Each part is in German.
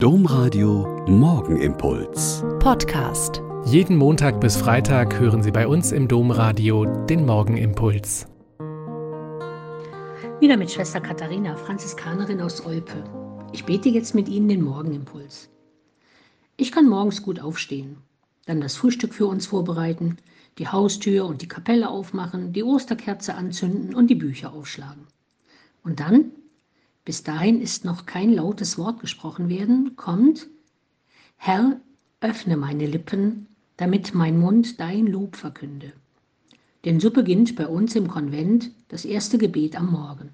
Domradio Morgenimpuls. Podcast. Jeden Montag bis Freitag hören Sie bei uns im Domradio den Morgenimpuls. Wieder mit Schwester Katharina, Franziskanerin aus Olpe. Ich bete jetzt mit Ihnen den Morgenimpuls. Ich kann morgens gut aufstehen, dann das Frühstück für uns vorbereiten, die Haustür und die Kapelle aufmachen, die Osterkerze anzünden und die Bücher aufschlagen. Und dann bis dahin ist noch kein lautes Wort gesprochen werden, kommt, Herr, öffne meine Lippen, damit mein Mund dein Lob verkünde. Denn so beginnt bei uns im Konvent das erste Gebet am Morgen.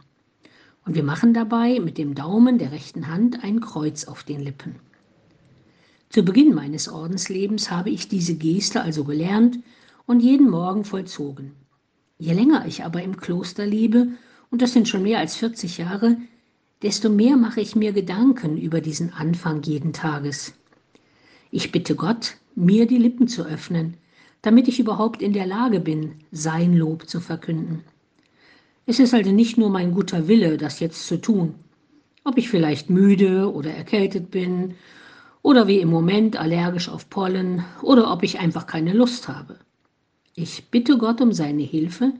Und wir machen dabei mit dem Daumen der rechten Hand ein Kreuz auf den Lippen. Zu Beginn meines Ordenslebens habe ich diese Geste also gelernt und jeden Morgen vollzogen. Je länger ich aber im Kloster lebe, und das sind schon mehr als 40 Jahre, desto mehr mache ich mir Gedanken über diesen Anfang jeden Tages. Ich bitte Gott, mir die Lippen zu öffnen, damit ich überhaupt in der Lage bin, sein Lob zu verkünden. Es ist also nicht nur mein guter Wille, das jetzt zu tun. Ob ich vielleicht müde oder erkältet bin oder wie im Moment allergisch auf Pollen oder ob ich einfach keine Lust habe. Ich bitte Gott um seine Hilfe,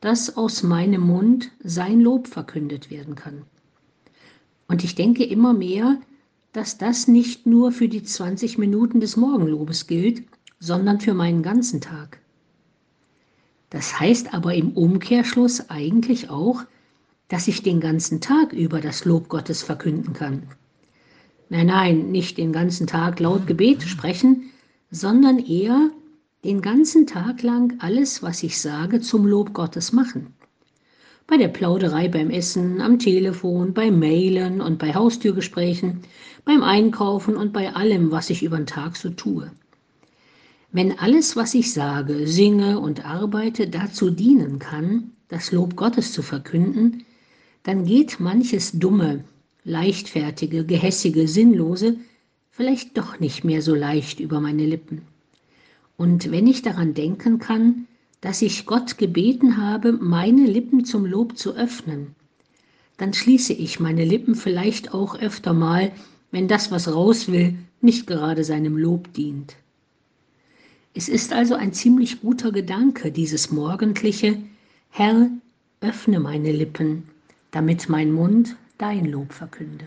dass aus meinem Mund sein Lob verkündet werden kann. Und ich denke immer mehr, dass das nicht nur für die 20 Minuten des Morgenlobes gilt, sondern für meinen ganzen Tag. Das heißt aber im Umkehrschluss eigentlich auch, dass ich den ganzen Tag über das Lob Gottes verkünden kann. Nein, nein, nicht den ganzen Tag laut Gebet sprechen, sondern eher den ganzen Tag lang alles, was ich sage, zum Lob Gottes machen bei der Plauderei beim Essen, am Telefon, beim Mailen und bei Haustürgesprächen, beim Einkaufen und bei allem, was ich über den Tag so tue. Wenn alles, was ich sage, singe und arbeite, dazu dienen kann, das Lob Gottes zu verkünden, dann geht manches Dumme, leichtfertige, gehässige, sinnlose vielleicht doch nicht mehr so leicht über meine Lippen. Und wenn ich daran denken kann, dass ich Gott gebeten habe, meine Lippen zum Lob zu öffnen, dann schließe ich meine Lippen vielleicht auch öfter mal, wenn das, was raus will, nicht gerade seinem Lob dient. Es ist also ein ziemlich guter Gedanke, dieses morgendliche Herr, öffne meine Lippen, damit mein Mund dein Lob verkünde.